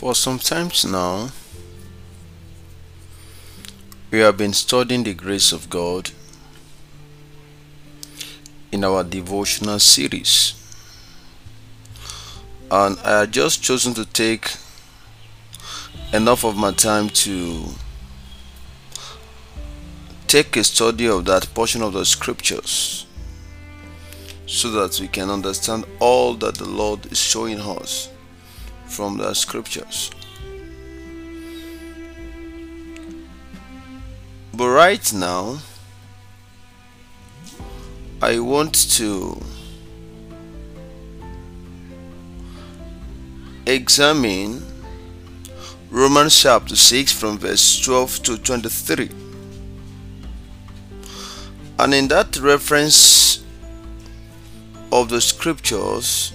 For some times now, we have been studying the grace of God in our devotional series. And I have just chosen to take enough of my time to take a study of that portion of the scriptures so that we can understand all that the Lord is showing us from the scriptures. But right now, I want to examine Romans chapter 6 from verse 12 to 23. And in that reference of the scriptures,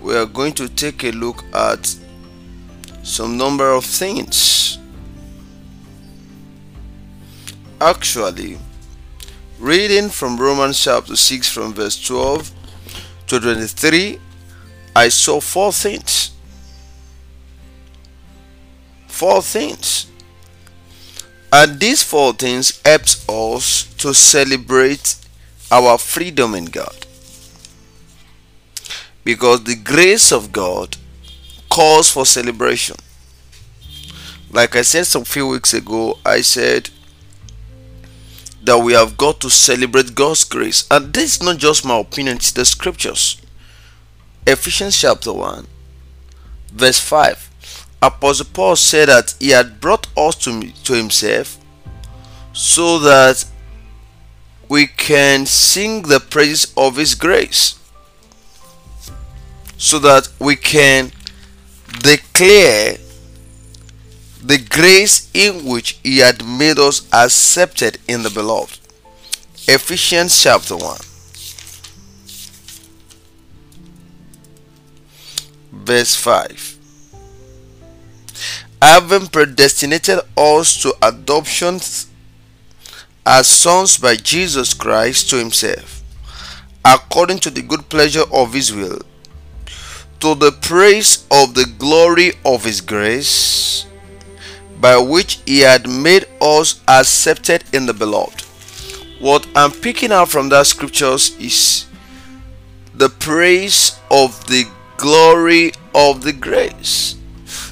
we are going to take a look at some number of things. Actually, reading from Romans chapter 6 from verse 12 to 23, I saw four things. Four things. And these four things helps us to celebrate our freedom in God because the grace of God calls for celebration. Like I said some few weeks ago, I said that we have got to celebrate God's grace, and this is not just my opinion, it's the scriptures. Ephesians chapter 1, verse 5. Apostle Paul said that he had brought us to, to himself so that we can sing the praises of his grace so that we can declare the grace in which he had made us accepted in the beloved. Ephesians chapter 1. Verse 5. Having predestinated us to adoption as sons by Jesus Christ to himself, according to the good pleasure of his will to the praise of the glory of his grace by which he had made us accepted in the beloved. What i'm picking out from that scriptures is the praise of the glory of the grace.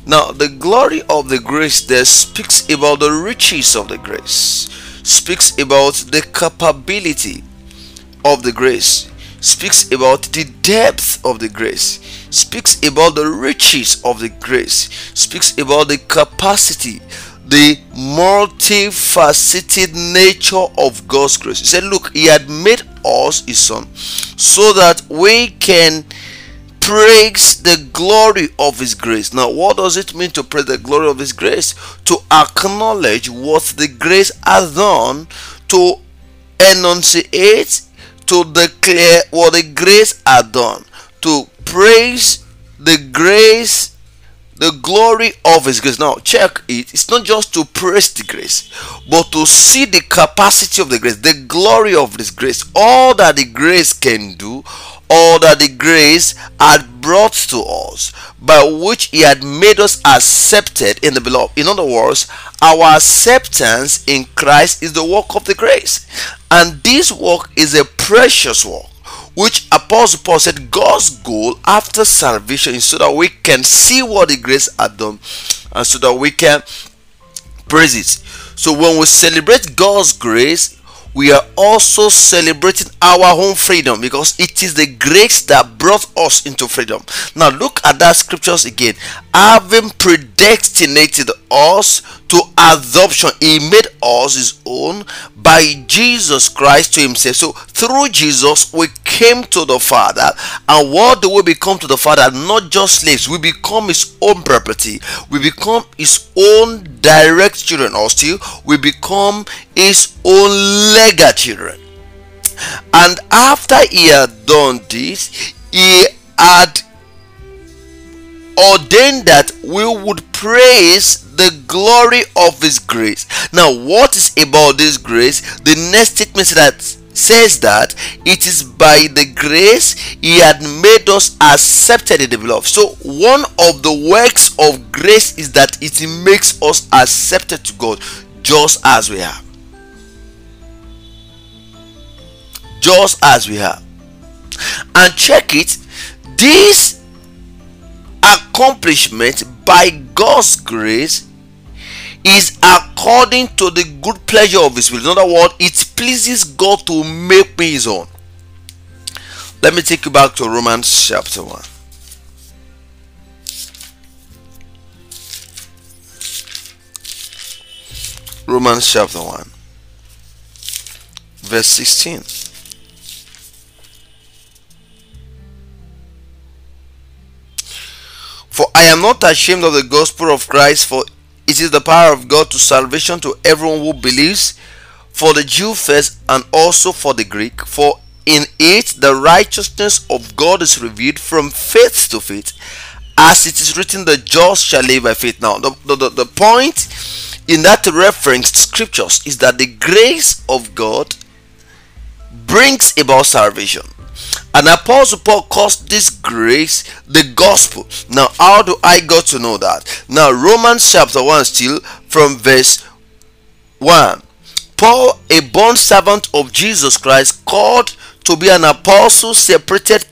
Now the glory of the grace there speaks about the riches of the grace speaks about the capability of the grace speaks about the depth of the grace speaks about the riches of the grace, speaks about the capacity, the multifaceted nature of God's grace. He said, Look, He had made us His Son so that we can praise the glory of His grace. Now, what does it mean to praise the glory of His grace? To acknowledge what the grace has done, to enunciate, to declare what the grace had done, to praise the grace the glory of his grace. Now check it. It's not just to praise the grace but to see the capacity of the grace the glory of this grace all that the grace can do all that the grace had brought to us by which he had made us accepted in the beloved. In other words our acceptance in christ is the work of the grace. And this work is a precious work which Apostle Paul said God's goal after salvation is so that we can see what the grace had done and so that we can praise it. So when we celebrate God's grace, we are also celebrating our own freedom because it is the grace that brought us into freedom. Now look at that scriptures again. Having predestinated us to adoption, he made us his own by Jesus Christ to himself. So through Jesus, we came to the Father. And what do we become to the Father? Not just slaves, we become his own property. We become his own direct children, or still, we become his own legal children. And after he had done this, he had ordained that we would praise the glory of his grace. Now, what is about this grace? The next statement that says that it is by the grace he had made us accepted in the beloved. So one of the works of grace is that it makes us accepted to God just as we are. Just as we are. And check it, this accomplishment by God's grace is according to the good pleasure of his will. In other words, it pleases God to make me his own. Let me take you back to Romans chapter 1. Romans chapter 1, verse 16. For I am not ashamed of the gospel of Christ, for it is the power of God to salvation to everyone who believes, for the Jew first and also for the Greek. For in it the righteousness of God is revealed from faith to faith, as it is written, the just shall live by faith. Now, the, the, the, point in that referenced scriptures is that the grace of God brings about salvation. And Apostle Paul calls this grace the gospel. Now, how do I got to know that? Now, Romans chapter 1, still from verse 1. Paul, a bondservant of Jesus Christ, called to be an apostle, separated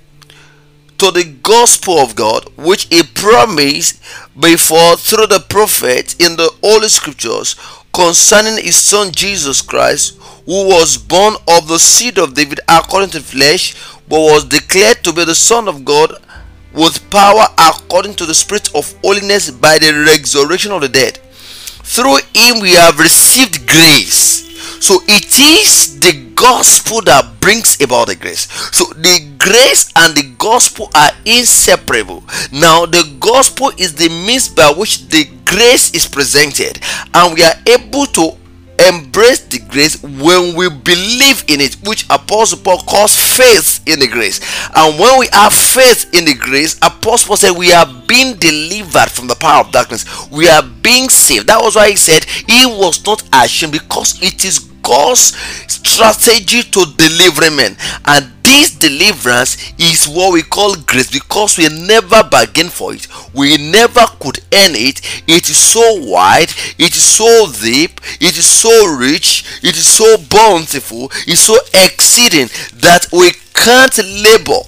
to the gospel of God, which he promised before through the prophet in the Holy Scriptures concerning his son Jesus Christ, who was born of the seed of David according to flesh but was declared to be the Son of God with power according to the Spirit of holiness by the resurrection of the dead. Through him we have received grace. So it is the gospel that brings about the grace. So the grace and the gospel are inseparable. Now the gospel is the means by which the grace is presented and we are able to embrace the grace when we believe in it, which Apostle Paul calls faith in the grace. And when we have faith in the grace, Apostle Paul said we are being delivered from the power of darkness. We are being saved. That was why he said he was not ashamed because it is God's strategy to deliver men. And this deliverance is what we call grace because we never bargain for it. We never could earn it. It is so wide, it is so deep, it is so rich, it is so bountiful, it's so exceeding that we can't labor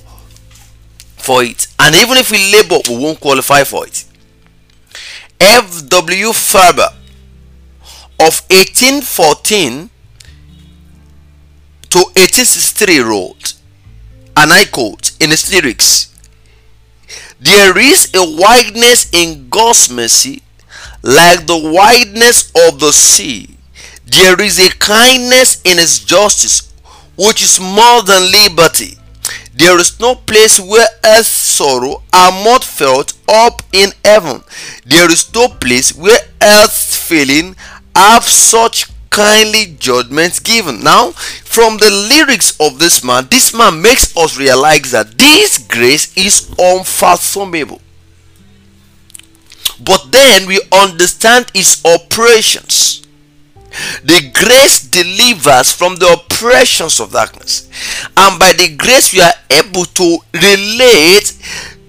for it. And even if we labor, we won't qualify for it. F.W. Faber of 1814 to 1863 wrote, and I quote in his lyrics, There is a wideness in God's mercy like the wideness of the sea. There is a kindness in his justice which is more than liberty. There is no place where earth's sorrow are not felt up in heaven. There is no place where earth's feeling have such kindly judgments given. Now, from the lyrics of this man, this man makes us realize that this grace is unfathomable. But then we understand its operations. The grace delivers from the oppressions of darkness. And by the grace, we are able to relate,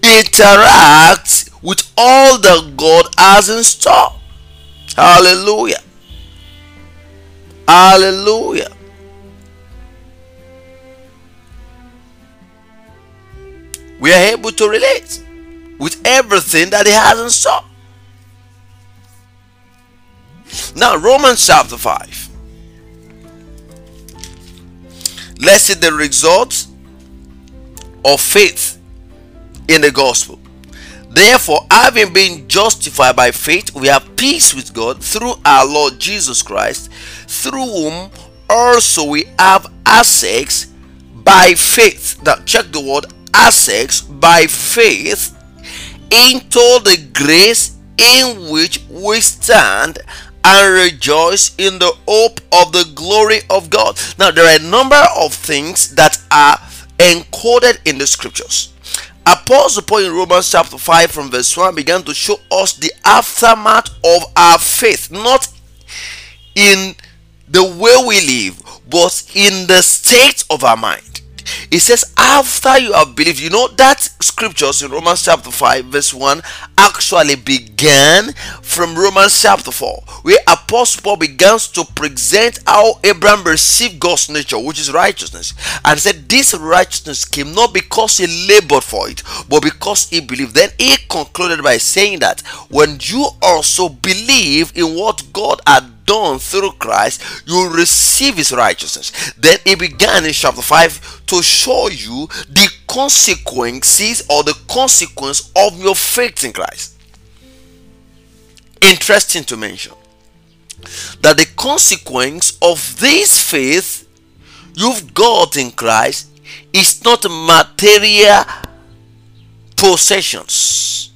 interact with all that God has in store. Hallelujah. Hallelujah. We are able to relate with everything that He has in store. Now, Romans chapter 5. Let's see the results of faith in the gospel. Therefore, having been justified by faith, we have peace with God through our Lord Jesus Christ, through whom also we have access by faith. Now, check the word access by faith into the grace in which we stand and rejoice in the hope of the glory of God. Now, there are a number of things that are encoded in the scriptures. Apostle Paul in Romans chapter 5 from verse 1 began to show us the aftermath of our faith, not in the way we live, but in the state of our mind. It says, after you have believed, you know that scriptures in Romans chapter 5, verse 1 actually began from Romans chapter 4, where Apostle Paul begins to present how Abraham received God's nature, which is righteousness, and said this righteousness came not because he labored for it, but because he believed. Then he concluded by saying that when you also believe in what God had done through Christ, you receive his righteousness. Then he began in chapter 5 to show you the consequences or the consequence of your faith in Christ. Interesting to mention that the consequence of this faith you've got in Christ is not material possessions,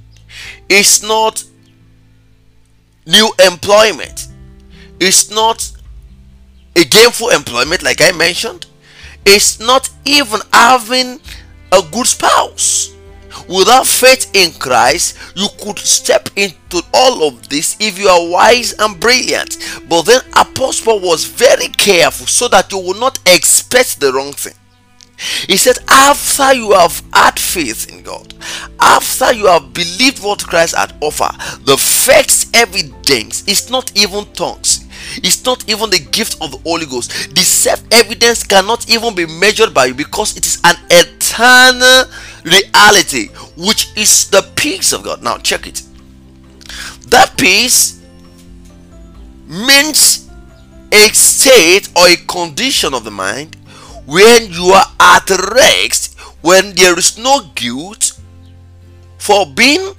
it's not new employment, it's not a gainful employment, like I mentioned. It's not even having a good spouse. Without faith in Christ, you could step into all of this if you are wise and brilliant. But then Apostle was very careful so that you will not expect the wrong thing. He said, after you have had faith in God, after you have believed what Christ had offered, the first evidence is not even tongues, it's not even the gift of the Holy Ghost. The self evidence cannot even be measured by you because it is an eternal reality, which is the peace of God. Now, check it. That peace means a state or a condition of the mind when you are at rest, when there is no guilt for being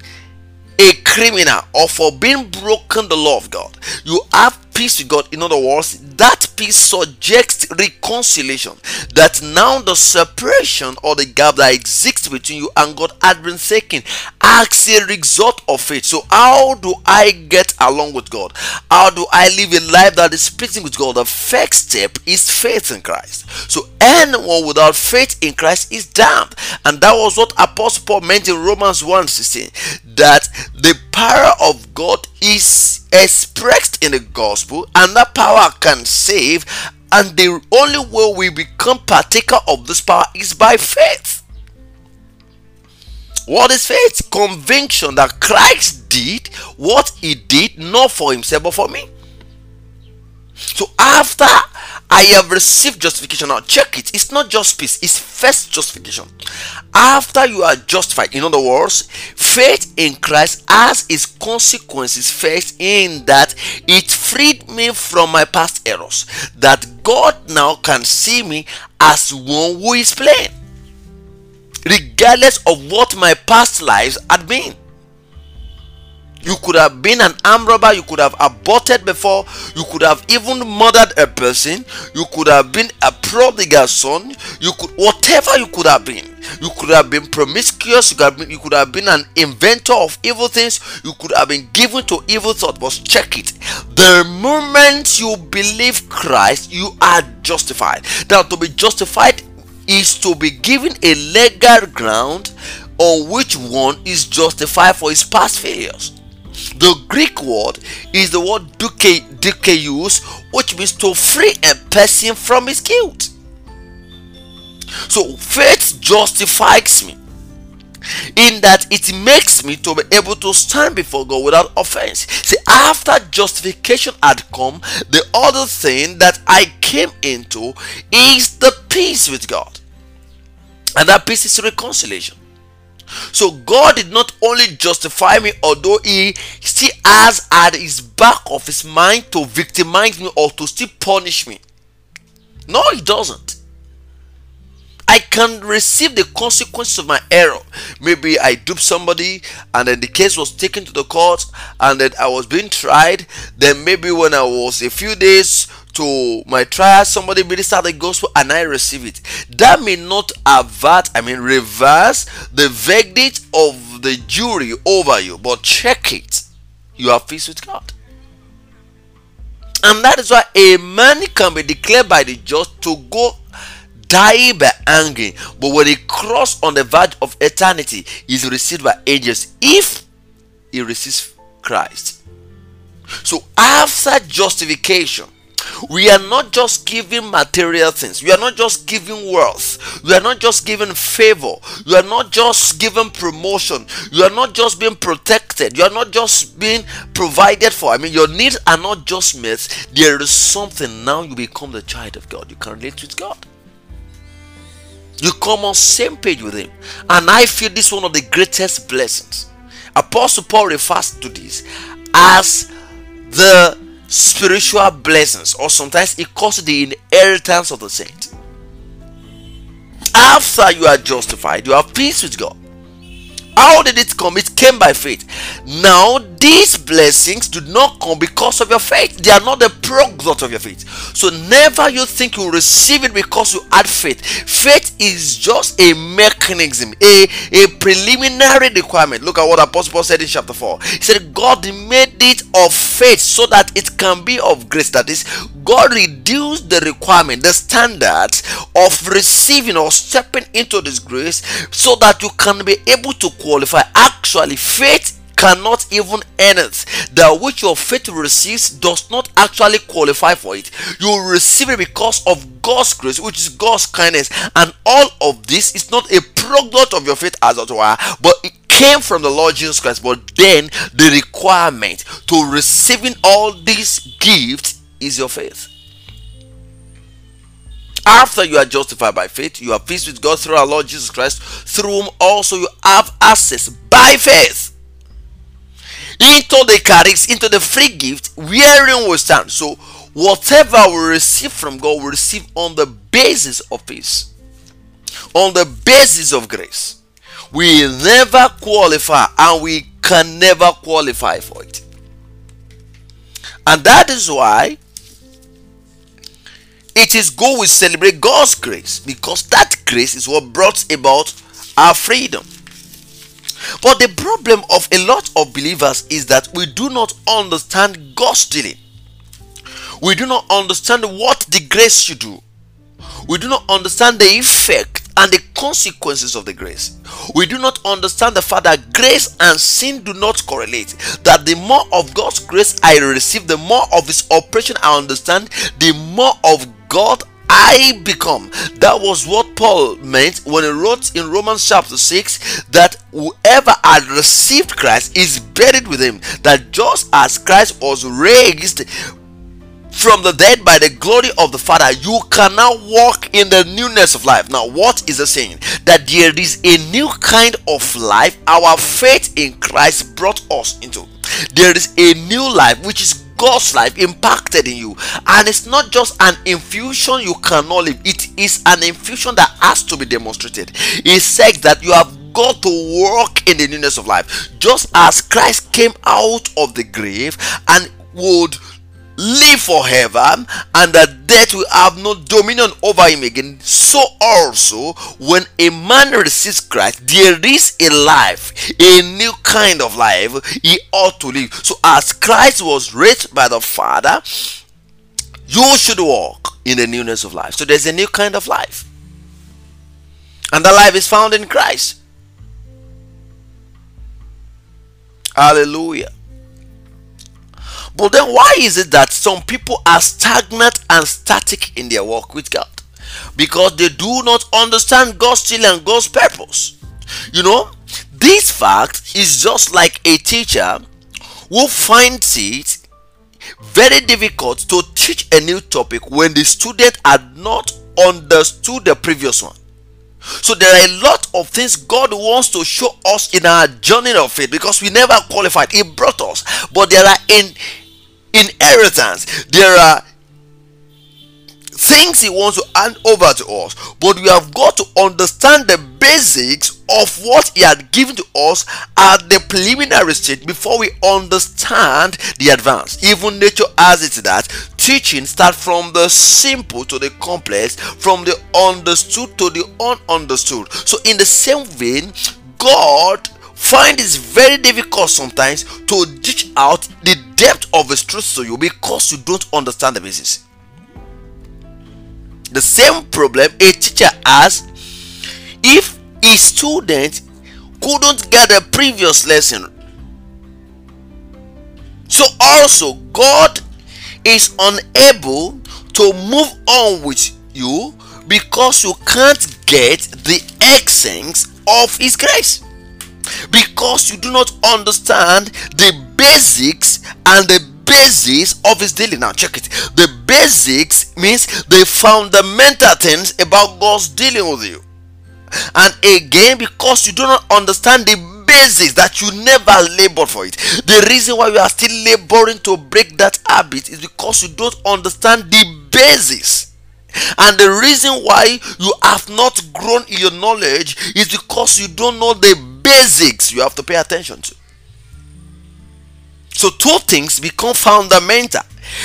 a criminal or for being broken the law of God. You have peace with God. In other words, that peace suggests reconciliation. That now the separation or the gap that exists between you and God had been taken as a result of it. So, how do I get along with God? How do I live a life that is pleasing with God? The first step is faith in Christ. So, anyone without faith in Christ is damned. And that was what Apostle Paul meant in Romans 1 16 that the power of God is expressed in the gospel, and that power can save. And the only way we become partaker of this power is by faith. What is faith? Conviction that Christ did what he did, not for himself, but for me. So after I have received justification. Now check it. It's not just peace, it's first justification. After you are justified, in other words, faith in Christ has its consequences first in that it freed me from my past errors. That God now can see me as one who is plain. Regardless of what my past lives had been. You could have been an armed robber, you could have aborted before, you could have even murdered a person, you could have been a prodigal son, you could whatever you could have been. You could have been promiscuous, you could have been, you could have been an inventor of evil things, you could have been given to evil thoughts. But check it. The moment you believe Christ, you are justified. Now to be justified is to be given a legal ground on which one is justified for his past failures. The Greek word is the word dikaios, which means to free a person from his guilt. So faith justifies me in that it makes me to be able to stand before God without offense. See, after justification had come, the other thing that I came into is the peace with God. And that peace is reconciliation. So God did not only justify me, although He still has at his back of his mind to victimize me or to still punish me. No, He doesn't. I can receive the consequences of my error. Maybe I duped somebody and then the case was taken to the court and then I was being tried. Then maybe when I was a few days to my trial, somebody ministered the gospel and I receive it. That may not avert, I mean, reverse the verdict of the jury over you, but check it. You are peace with God. And that is why a man can be declared by the judge to go die by hanging, but when he cross on the verge of eternity, is received by angels if he receives Christ. So after justification, We are not just giving material things. We are not just giving wealth. We are not just giving favor. You are not just giving promotion. You are not just being protected. You are not just being provided for. I mean, your needs are not just met. There is something now you become the child of God. You can relate with God. You come on same page with Him. And I feel this one of the greatest blessings. Apostle Paul refers to this as the spiritual blessings, or sometimes it calls the inheritance of the saint. After you are justified, you have peace with God. How did it come? It came by faith. Now, these blessings do not come because of your faith. They are not the product of your faith. So, never you think you receive it because you had faith. Faith is just a mechanism, a, a preliminary requirement. Look at what Apostle Paul said in chapter 4. He said, God made it of faith so that it can be of grace. That is, God reduced the requirement, the standard of receiving or stepping into this grace so that you can be able to qualify. Actually, faith cannot even earn it. That which your faith receives does not actually qualify for it. You receive it because of God's grace, which is God's kindness. And all of this is not a product of your faith as it were, but it came from the Lord Jesus Christ. But then the requirement to receiving all these gifts is your faith. After you are justified by faith, you have peace with God through our Lord Jesus Christ, through whom also you have access by faith into the charis, into the free gift wherein we stand. So, whatever we receive from God, we receive on the basis of peace, on the basis of grace. We never qualify and we can never qualify for it. And that is why it is good we celebrate God's grace because that grace is what brought about our freedom. But the problem of a lot of believers is that we do not understand God's dealing. We do not understand what the grace should do. We do not understand the effect and the consequences of the grace. We do not understand the fact that grace and sin do not correlate. That the more of God's grace I receive, the more of His operation I understand, the more of God I become. That was what Paul meant when he wrote in Romans chapter 6 that whoever had received Christ is buried with him. That just as Christ was raised from the dead by the glory of the Father, you can now walk in the newness of life. Now, what is the saying? That there is a new kind of life our faith in Christ brought us into. There is a new life which is God's life impacted in you. And it's not just an infusion you cannot live, it is an infusion that has to be demonstrated. It says that you have got to walk in the newness of life. Just as Christ came out of the grave and would live forever and that death will have no dominion over him again. So also when a man receives christ there is a life a new kind of life he ought to live. So as christ was raised by the father you should walk in the newness of life. So there's a new kind of life. And that life is found in christ. Hallelujah but then, why is it that some people are stagnant and static in their walk with God? Because they do not understand God's will and God's purpose. You know, this fact is just like a teacher who finds it very difficult to teach a new topic when the student had not understood the previous one. So there are a lot of things God wants to show us in our journey of faith because we never qualified. He brought us, but there are in inheritance. There are things he wants to hand over to us, but we have got to understand the basics of what he had given to us at the preliminary stage before we understand the advanced. Even nature has it that teaching starts from the simple to the complex, from the understood to the ununderstood. So, in the same vein, God find it very difficult sometimes to dish out the depth of his truth to you because you don't understand the basis. The same problem a teacher has if a student couldn't get the previous lesson. So also God is unable to move on with you because you can't get the essence of His grace. Because you do not understand the basics and the basis of His dealing. Now, check it. The basics means the fundamental things about God's dealing with you. And again, because you do not understand the basics that you never labored for it. The reason why you are still laboring to break that habit is because you don't understand the basics. And the reason why you have not grown in your knowledge is because you don't know the basics you have to pay attention to. So, two things become fundamental.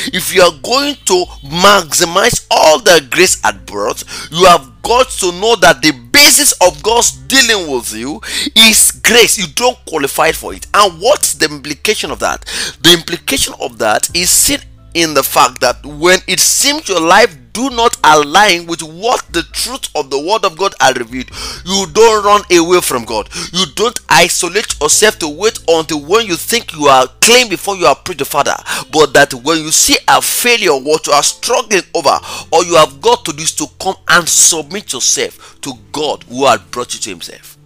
If you are going to maximize all the grace at birth, you have got to know that the basis of God's dealing with you is grace. You don't qualify for it. And what's the implication of that? The implication of that is seen in the fact that when it seems your life do not align with what the truth of the word of God are revealed, you don't run away from God. You don't isolate yourself to wait until when you think you are clean before you approach the Father. But that when you see a failure, what you are struggling over, or you have got to do is to come and submit yourself to God who had brought you to Himself.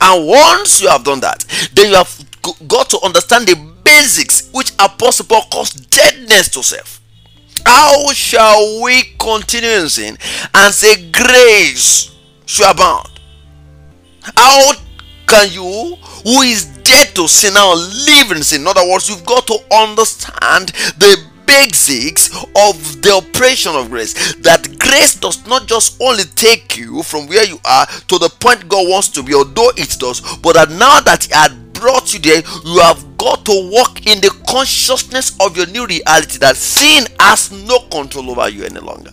And once you have done that, then you have got to understand the basics which Apostle Paul calls deadness to self. How shall we continue in sin and say grace shall abound? How can you, who is dead to sin, now live in sin? In other words, you've got to understand the basics of the operation of grace. That grace does not just only take you from where you are to the point God wants to be, although it does, but that now that He had brought you there, you have got to walk in the consciousness of your new reality that sin has no control over you any longer.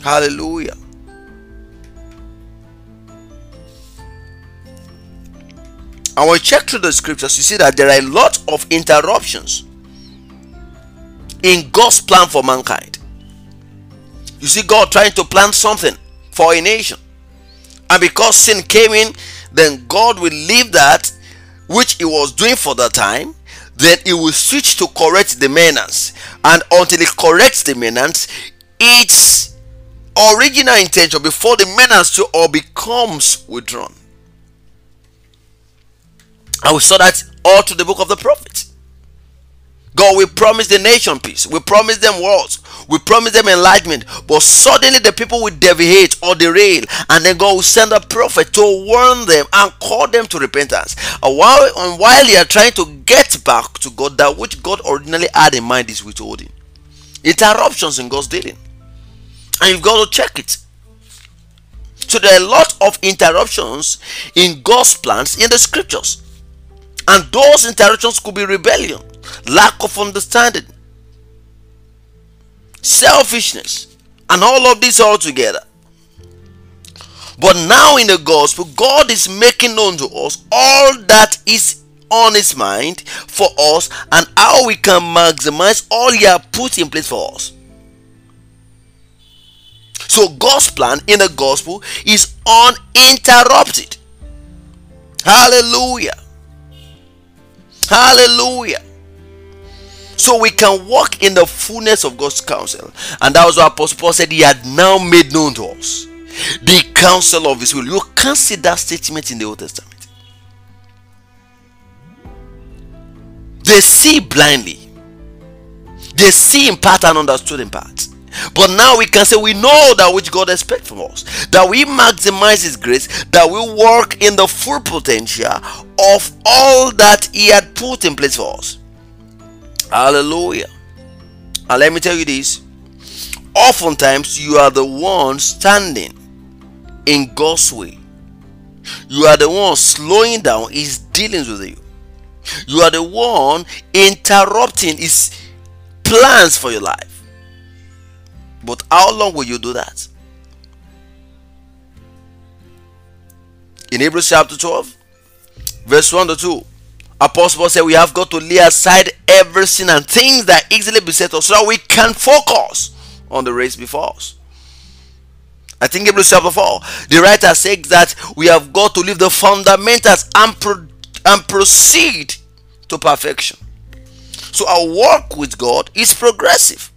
Hallelujah. And when you check through the scriptures, you see that there are a lot of interruptions in God's plan for mankind. You see God trying to plan something for a nation. And because sin came in, then God will leave that which he was doing for the time, then he will switch to correct the menace. And until he corrects the menace, its original intention before the menace to all becomes withdrawn. And we saw that all through the book of the prophets. God will promise the nation peace. We promise them wars. We promise them enlightenment. But suddenly the people will deviate or derail. And then God will send a prophet to warn them and call them to repentance. And while, and while they are trying to get back to God, that which God originally had in mind is withholding. Interruptions in God's dealing. And you've got to check it. So there are a lot of interruptions in God's plans in the scriptures. And those interruptions could be rebellion lack of understanding, selfishness, and all of this all together. But now in the gospel, God is making known to us all that is on his mind for us and how we can maximize all he has put in place for us. So God's plan in the gospel is uninterrupted. Hallelujah. Hallelujah so we can walk in the fullness of God's counsel. And that was what Apostle Paul said he had now made known to us the counsel of his will. You can't see that statement in the Old Testament. They see blindly, they see in part and understood in part. But now we can say we know that which God expects from us, that we maximize His grace, that we work in the full potential of all that He had put in place for us. Hallelujah. And let me tell you this oftentimes you are the one standing in God's way. You are the one slowing down his dealings with you. You are the one interrupting his plans for your life. But how long will you do that? In Hebrews chapter 12, verse 1 to 2, Apostle Paul said we have got to lay aside every sin and things that easily beset us so that we can focus on the race before us. I think Hebrews chapter 4, the writer says that we have got to leave the fundamentals and, pro- and proceed to perfection. So our work with God is progressive.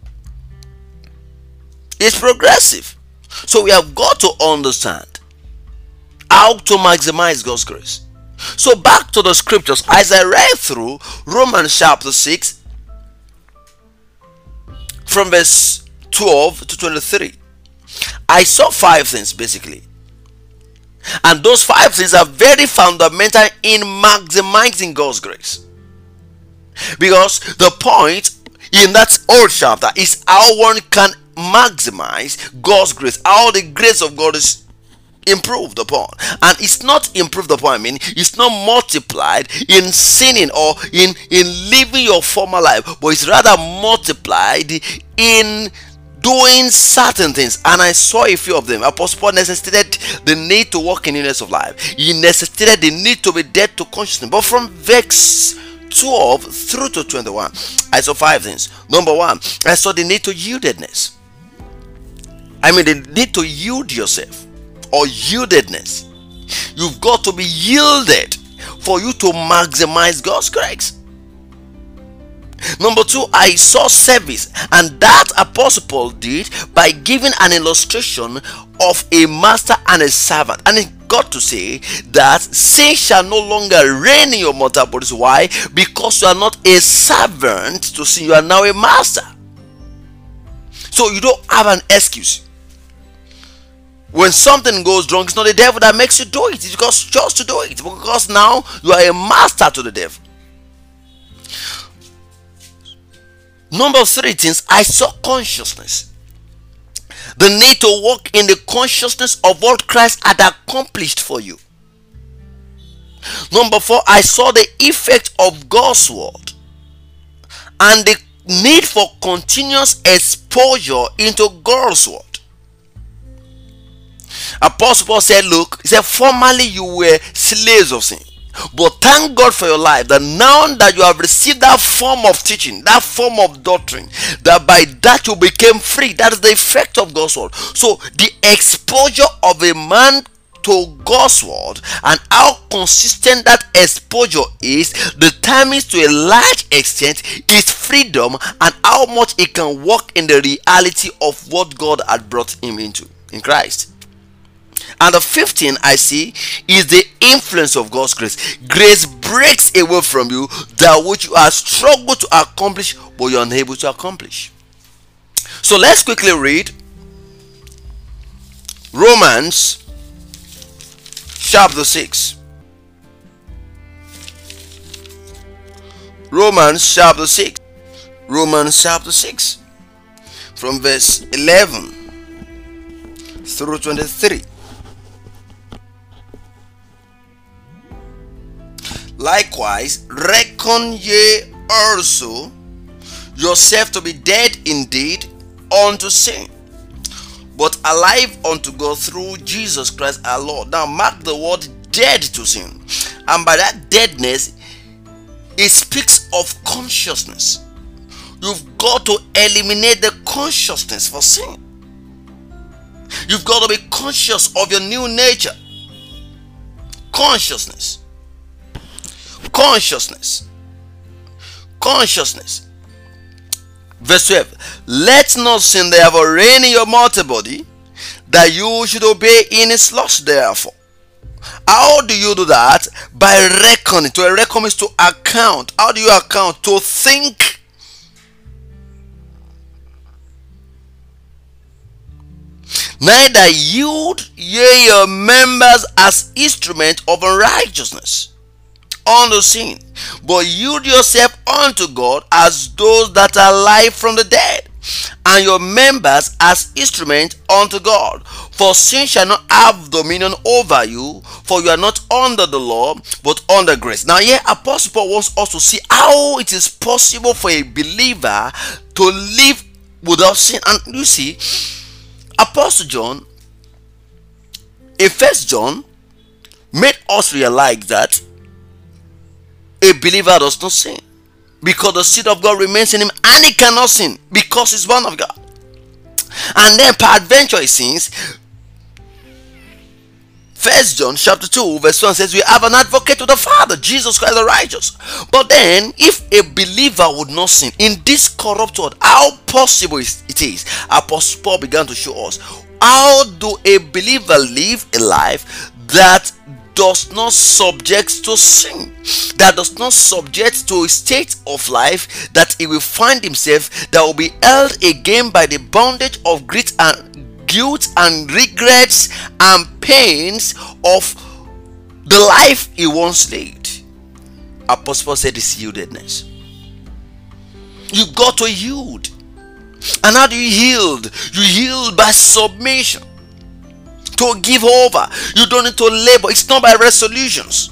It's progressive. So we have got to understand how to maximize God's grace. So back to the scriptures as I read through Romans chapter 6 from verse 12 to 23. I saw five things basically. And those five things are very fundamental in maximizing God's grace. Because the point in that old chapter is how one can maximize God's grace, how the grace of God is improved upon. And it's not improved upon i mean it's not multiplied in sinning or in in living your former life but it's rather multiplied in doing certain things. And i saw a few of them. Apostle paul necessitated the need to walk in newness of life. He necessitated the need to be dead to consciousness. But from verse 12 through to 21 i saw five things. Number one i saw the need to yieldedness i mean the need to yield yourself or yieldedness. You've got to be yielded for you to maximize God's grace. Number two, I saw service, and that Apostle Paul did by giving an illustration of a master and a servant. And it got to say that sin shall no longer reign in your mortal bodies. Why? Because you are not a servant to sin, you are now a master. So you don't have an excuse when something goes wrong, it's not the devil that makes you do it. It's because you chose to do it. Because now you are a master to the devil. Number three things I saw consciousness. The need to walk in the consciousness of what Christ had accomplished for you. Number four, I saw the effect of God's word and the need for continuous exposure into God's word. Apostle Paul said, Look, he said, formerly you were slaves of sin. But thank God for your life that now that you have received that form of teaching, that form of doctrine, that by that you became free. That is the effect of God's word. So the exposure of a man to God's word and how consistent that exposure is determines to a large extent his freedom and how much he can walk in the reality of what God had brought him into in Christ. And the fifth thing I see is the influence of God's grace. Grace breaks away from you that which you have struggled to accomplish, but you're unable to accomplish. So let's quickly read Romans chapter 6. Romans chapter 6. Romans chapter 6. From verse 11 through 23. Likewise, reckon ye also yourself to be dead indeed unto sin, but alive unto God through Jesus Christ our Lord. Now, mark the word dead to sin, and by that deadness, it speaks of consciousness. You've got to eliminate the consciousness for sin. You've got to be conscious of your new nature. Consciousness consciousness. Consciousness. Verse 12 Let not sin therefore reign in your mortal body, that you should obey in its lust, therefore. How do you do that? By reckoning. To reckon is to account. How do you account? To think. Neither yield ye your members as instrument of unrighteousness unto sin, but yield yourself unto God as those that are alive from the dead, and your members as instruments unto God. For sin shall not have dominion over you, for you are not under the law, but under grace. Now, here Apostle Paul wants us to see how it is possible for a believer to live without sin. And you see, Apostle John, in First John, made us realize that a believer does not sin because the seed of God remains in him and he cannot sin because he's born of God. And then peradventure he sins. First John chapter 2 verse 1 says we have an advocate with the Father, Jesus Christ the righteous. But then if a believer would not sin in this corrupt world, how possible it is? Apostle Paul began to show us how do a believer live a life that does not subject to sin, that does not subject to a state of life that he will find himself that will be held again by the bondage of greed and guilt and regrets and pains of the life he once led. Apostle said it's yieldedness. You've got to yield. And how do you yield? You yield by submission to give over. You don't need to labor. It's not by resolutions.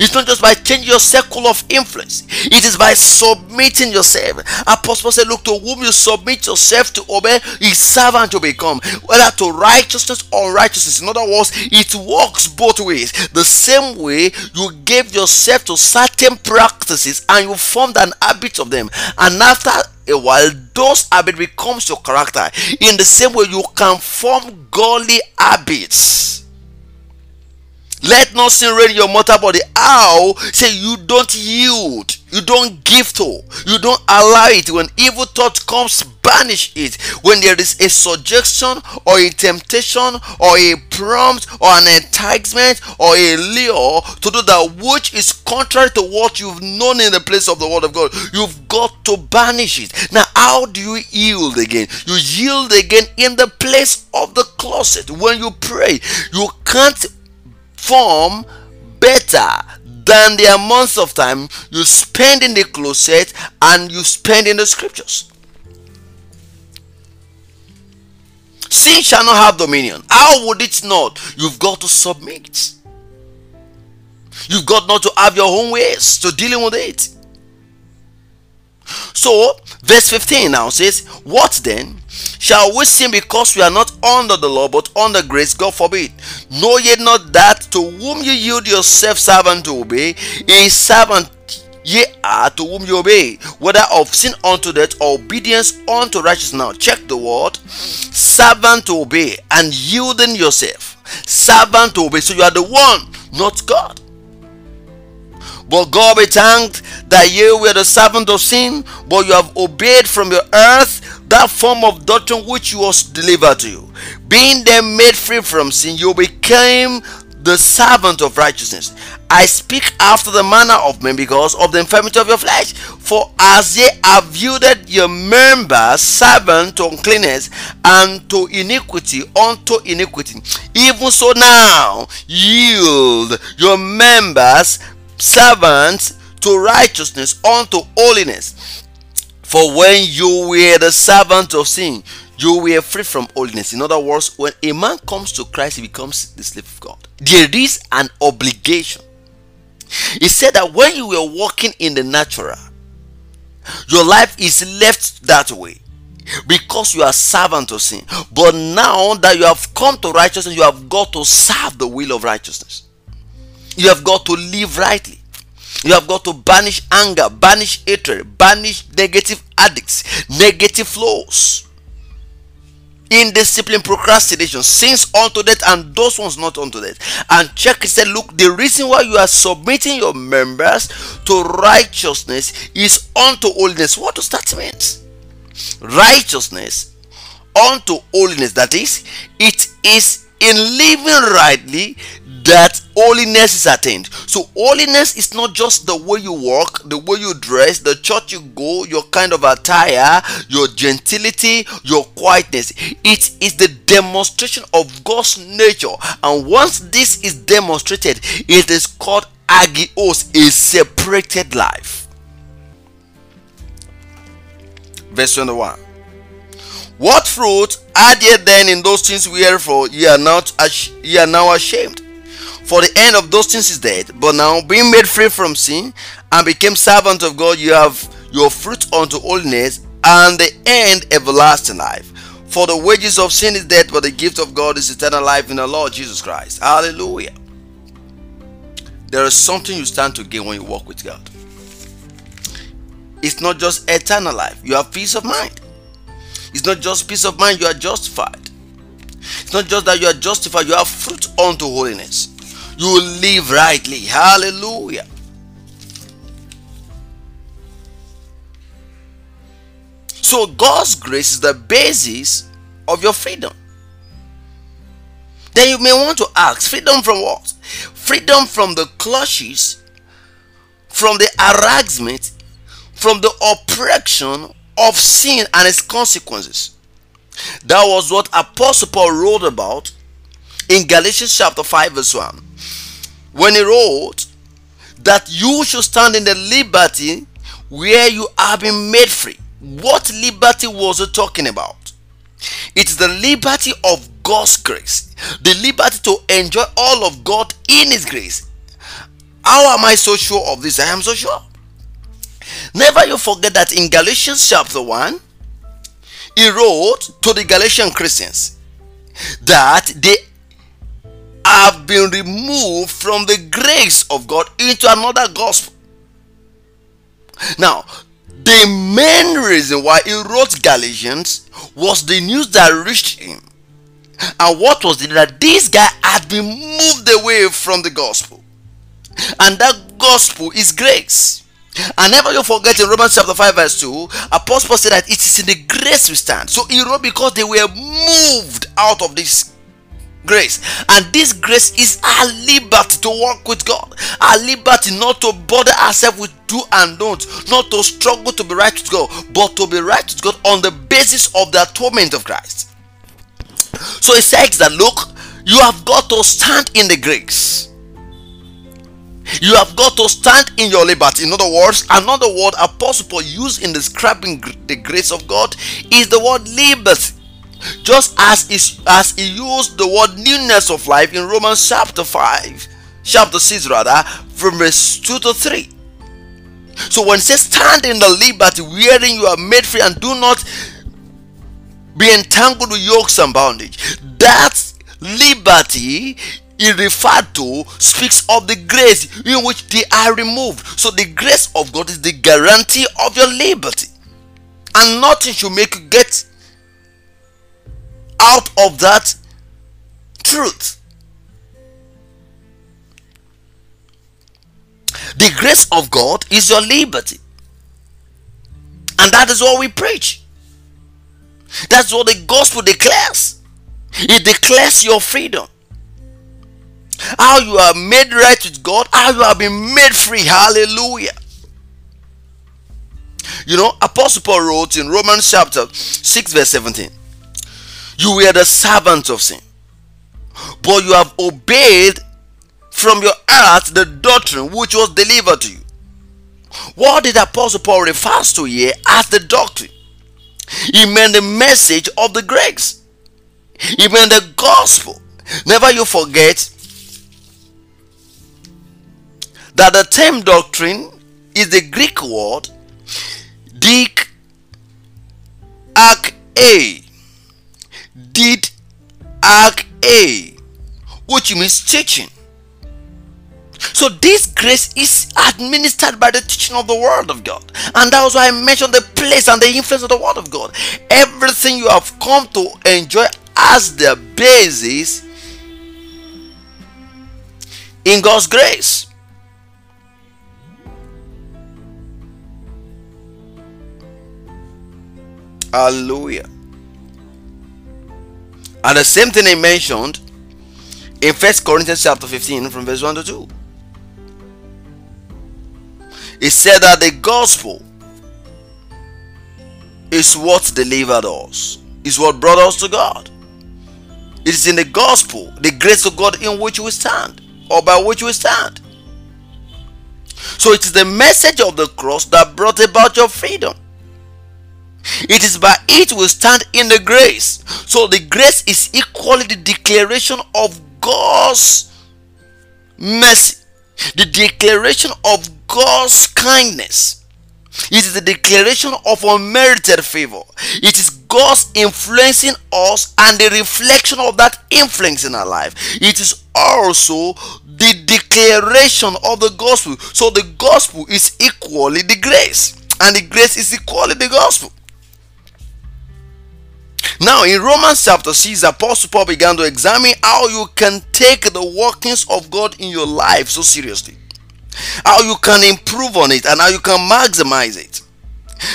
It's not just by changing your circle of influence. It is by submitting yourself. Apostle said, Look, to whom you submit yourself to obey, is servant to become. Whether to righteousness or unrighteousness. In other words, it works both ways. The same way you gave yourself to certain practices and you formed an habit of them. And after while, those habits becomes your character. In the same way, you can form godly habits. Let not sin reign your mortal body. How? Say you don't yield. You don't give to. You don't allow it. When evil thought comes, banish it. When there is a suggestion or a temptation or a prompt or an enticement or a lure to do that which is contrary to what you've known in the place of the word of God, you've got to banish it. Now, how do you yield again? You yield again in the place of the closet. When you pray, you can't form better than the amounts of time you spend in the closet and you spend in the scriptures. Sin shall not have dominion. How would it not? You've got to submit. You've got not to have your own ways to dealing with it. So, verse 15 now says, What then? Shall we sin because we are not under the law but under grace? God forbid. Know ye not that to whom you yield yourself servant to obey, a servant ye are to whom you obey, whether of sin unto death or obedience unto righteousness. Now, check the word servant to obey and yielding yourself. Servant to obey. So you are the one, not God. But God be thanked that you were the servant of sin, but you have obeyed from your earth that form of doctrine which was delivered to you. Being then made free from sin, you became the servant of righteousness. I speak after the manner of men because of the infirmity of your flesh. For as ye have yielded your members servant to uncleanness and to iniquity unto iniquity, even so now yield your members servants to righteousness unto holiness. For when you were the servant of sin, you were free from holiness. In other words, when a man comes to Christ, he becomes the slave of God. There is an obligation. He said that when you were walking in the natural, your life is left that way because you are servant of sin. But now that you have come to righteousness, you have got to serve the will of righteousness. You have got to live rightly. You have got to banish anger, banish hatred, banish negative addicts, negative flows. Indiscipline, procrastination, sins unto death, and those ones not unto death. And check, he said, Look, the reason why you are submitting your members to righteousness is unto holiness. What does that mean? Righteousness unto holiness. That is, it is in living rightly that holiness is attained. So, holiness is not just the way you walk, the way you dress, the church you go, your kind of attire, your gentility, your quietness. It is the demonstration of God's nature. And once this is demonstrated, it is called agios, a separated life. Verse 21. What fruit are there then in those things wherefore ye are not ye are now ashamed? For the end of those things is dead, but now being made free from sin and became servants of God, you have your fruit unto holiness and the end everlasting life. For the wages of sin is death, but the gift of God is eternal life in the Lord Jesus Christ. Hallelujah. There is something you stand to gain when you walk with God. It's not just eternal life, you have peace of mind. It's not just peace of mind, you are justified. It's not just that you are justified, you have fruit unto holiness. You live rightly. Hallelujah. So God's grace is the basis of your freedom. Then you may want to ask freedom from what? Freedom from the clutches, from the harassment, from the oppression of sin and its consequences. That was what Apostle Paul wrote about in Galatians chapter 5, verse 1. When he wrote that you should stand in the liberty where you have been made free. What liberty was he talking about? It is the liberty of God's grace, the liberty to enjoy all of God in His grace. How am I so sure of this? I am so sure. Never you forget that in Galatians chapter 1, he wrote to the Galatian Christians that they have been removed from the grace of God into another gospel. Now, the main reason why he wrote Galatians was the news that reached him. And what was it? That this guy had been moved away from the gospel. And that gospel is grace. And never you forget in Romans chapter 5, verse 2, Apostle said that it is in the grace we stand. So he wrote because they were moved out of this grace and this grace is our liberty to walk with god our liberty not to bother ourselves with do and don't not to struggle to be right with god but to be right with god on the basis of the atonement of christ so it says that look you have got to stand in the grace you have got to stand in your liberty. In other words, another word Apostle Paul used in describing the grace of God is the word liberty. Just as, is, as he used the word newness of life in Romans chapter 5, chapter 6 rather, from verse 2 to 3. So when it says stand in the liberty wherein you are made free and do not be entangled with yokes and bondage, that liberty he referred to speaks of the grace in which they are removed. So the grace of God is the guarantee of your liberty. And nothing should make you get out of that truth. The grace of God is your liberty. And that is what we preach. That's what the gospel declares. It declares your freedom how you are made right with God, how you have been made free. Hallelujah. You know, Apostle Paul wrote in Romans chapter 6, verse 17 You were the servants of sin, but you have obeyed from your heart the doctrine which was delivered to you. What did Apostle Paul refer to here as the doctrine? He meant the message of the Greeks. He meant the gospel. Never you forget that the term doctrine is the Greek word dik ak a did ak a which means teaching. So this grace is administered by the teaching of the word of god. And that was why i mentioned the place and the influence of the word of god. Everything you have come to enjoy as the basis in god's grace. Hallelujah. And the same thing he mentioned in First Corinthians chapter 15 from verse 1 to 2. He said that the gospel is what delivered us, is what brought us to God. It is in the gospel, the grace of God in which we stand, or by which we stand. So it is the message of the cross that brought about your freedom. It is by it we stand in the grace. So the grace is equally the declaration of God's mercy, the declaration of God's kindness. It is the declaration of unmerited favor. It is God's influencing us and the reflection of that influence in our life. It is also the declaration of the gospel. So the gospel is equally the grace, and the grace is equally the gospel. Now, in Romans chapter 6, Apostle Paul began to examine how you can take the workings of God in your life so seriously, how you can improve on it, and how you can maximize it.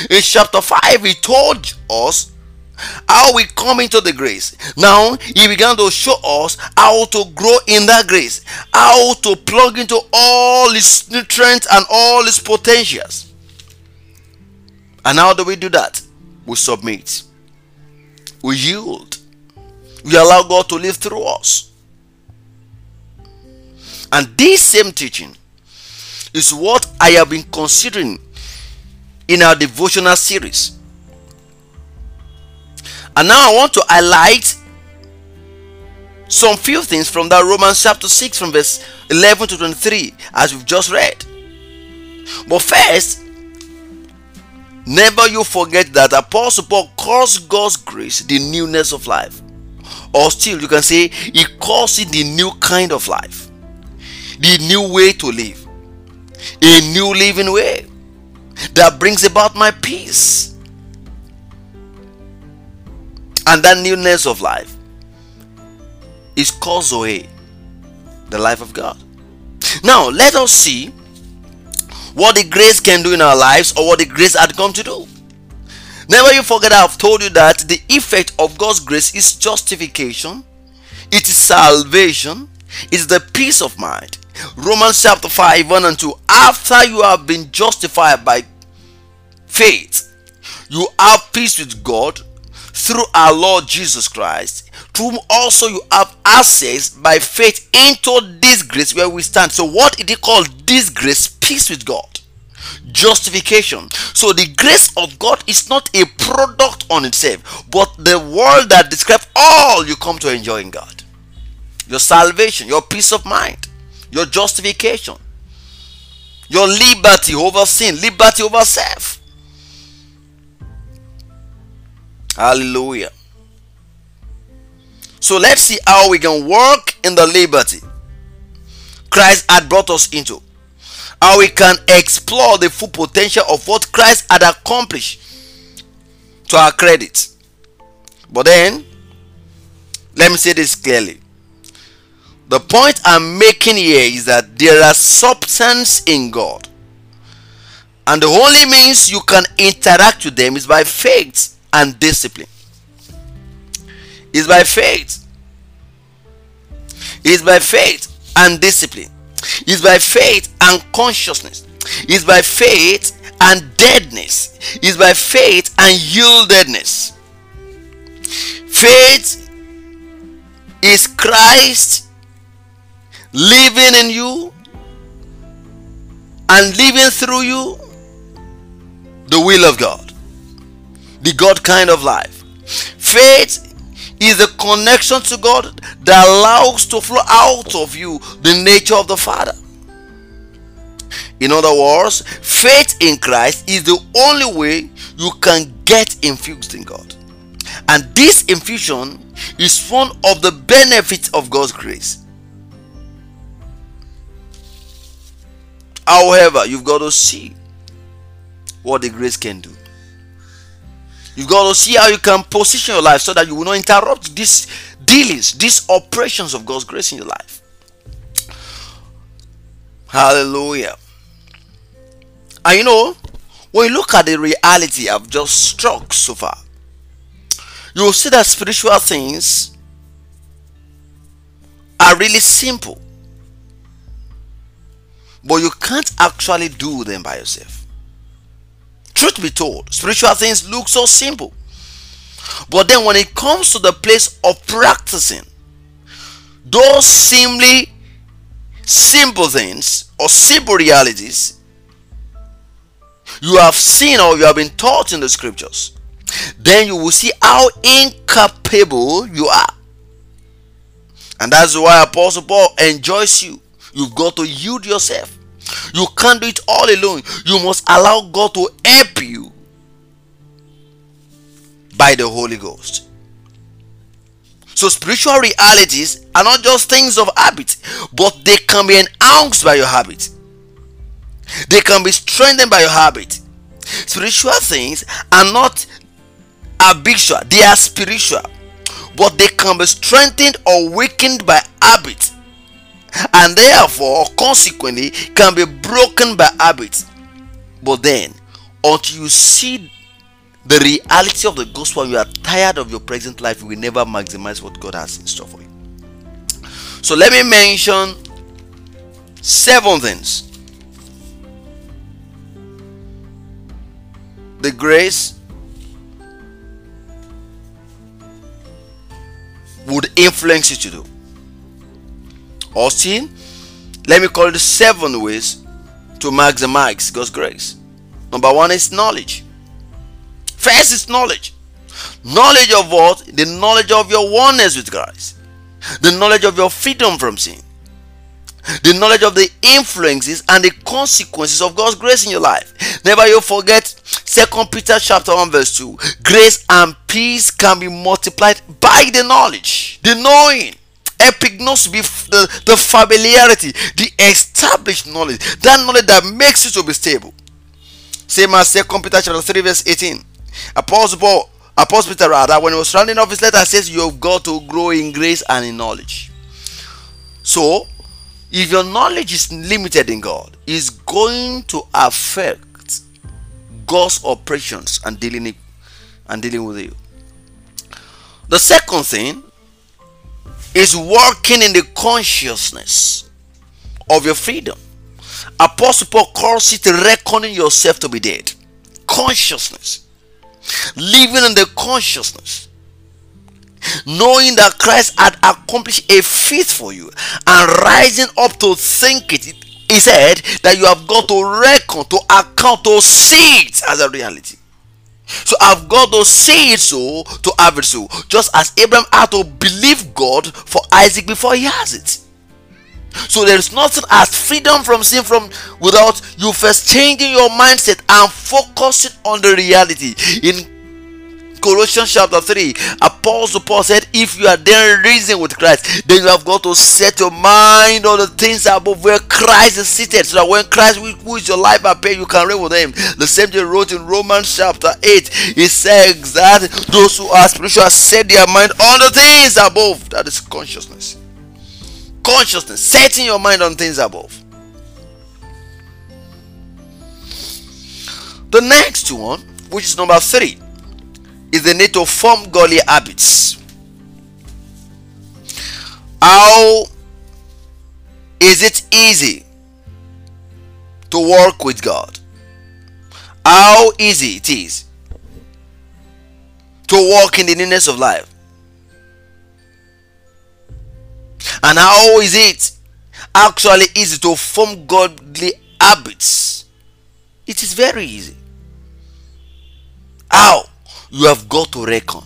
In chapter 5, he told us how we come into the grace. Now he began to show us how to grow in that grace, how to plug into all its nutrients and all its potentials. And how do we do that? We submit, we yield, we allow God to live through us. And this same teaching is what I have been considering in our devotional series. And now I want to highlight some few things from that Romans chapter 6 from verse 11 to 23 as we've just read. But first, never you forget that Apostle Paul calls God's grace the newness of life. Or still, you can say he calls it the new kind of life, the new way to live, a new living way that brings about my peace and that newness of life is called Zoe, the life of God. Now, let us see what the grace can do in our lives or what the grace had come to do. Never you forget, I've told you that the effect of God's grace is justification, it is salvation, it's the peace of mind. Romans chapter 5, 1 and 2. After you have been justified by faith, you have peace with God through our Lord Jesus Christ, to whom also you have access by faith into this grace where we stand. So, what is it called? This grace, peace with God. Justification. So, the grace of God is not a product on itself, but the world that describes all you come to enjoy in God. Your salvation, your peace of mind, your justification, your liberty over sin, liberty over self Hallelujah. So let's see how we can work in the liberty Christ had brought us into. How we can explore the full potential of what Christ had accomplished to our credit. But then, let me say this clearly. The point I'm making here is that there are substance in God. And the only means you can interact with them is by faith and discipline. Is by faith. Is by faith and discipline. Is by faith and consciousness. Is by faith and deadness. Is by faith and yieldedness. Faith is Christ living in you and living through you the will of God the God kind of life. Faith is a connection to God that allows to flow out of you the nature of the Father. In other words, faith in Christ is the only way you can get infused in God. And this infusion is one of the benefits of God's grace. However, you've got to see what the grace can do. You got to see how you can position your life so that you will not interrupt these dealings, these operations of God's grace in your life. Hallelujah. And you know, when you look at the reality I've just struck so far, you will see that spiritual things are really simple. But you can't actually do them by yourself. Truth be told, spiritual things look so simple. But then when it comes to the place of practicing, those seemingly simple things or simple realities you have seen or you have been taught in the scriptures, then you will see how incapable you are. And that's why Apostle Paul enjoys you. You've got to yield yourself. You can't do it all alone. You must allow God to help you by the Holy Ghost. So, spiritual realities are not just things of habit, but they can be enhanced by your habit. They can be strengthened by your habit. Spiritual things are not habitual, they are spiritual, but they can be strengthened or weakened by habit, and therefore, consequently, can be broken by habit. But then, until you see the reality of the gospel, you are tired of your present life, you will never maximize what God has in store for you. So, let me mention seven things the grace would influence you to do. Austin, let me call it seven ways to maximize God's grace. Number one is knowledge. First is knowledge. Knowledge of what? The knowledge of your oneness with Christ. The knowledge of your freedom from sin. The knowledge of the influences and the consequences of God's grace in your life. Never you forget Second Peter chapter 1 verse 2. Grace and peace can be multiplied by the knowledge, the knowing epignos be the, the familiarity, the established knowledge, that knowledge that makes you to be stable. Same as Second Peter chapter 3, verse 18. Apostle Paul, Apostle Peter rather, when he was rounding off his letter, says you have got to grow in grace and in knowledge. So, if your knowledge is limited in God, it's going to affect God's operations and dealing and dealing with you. The second thing is working in the consciousness of your freedom. Apostle Paul calls it reckoning yourself to be dead. Consciousness. Living in the consciousness. Knowing that Christ had accomplished a feat for you and rising up to think it. He said that you have got to reckon, to account, to see it as a reality. So I've got oh, to say it so to have it so. Just as Abraham had to believe God for Isaac before he has it. So there is nothing as freedom from sin from without you first changing your mindset and focusing on the reality. In Colossians chapter 3, Apostle Paul said, If you are then reason with Christ, then you have got to set your mind on the things above where Christ is seated, so that when Christ, who is your life, appear, you can reign with him. The same thing wrote in Romans chapter 8. He says that those who are spiritual set their mind on the things above. That is consciousness. Consciousness, setting your mind on things above. The next one, which is number three, is the need to form godly habits. How is it easy to work with God? How easy it is to walk in the newness of life? And how is it actually easy to form godly habits? It is very easy. How? You have got to reckon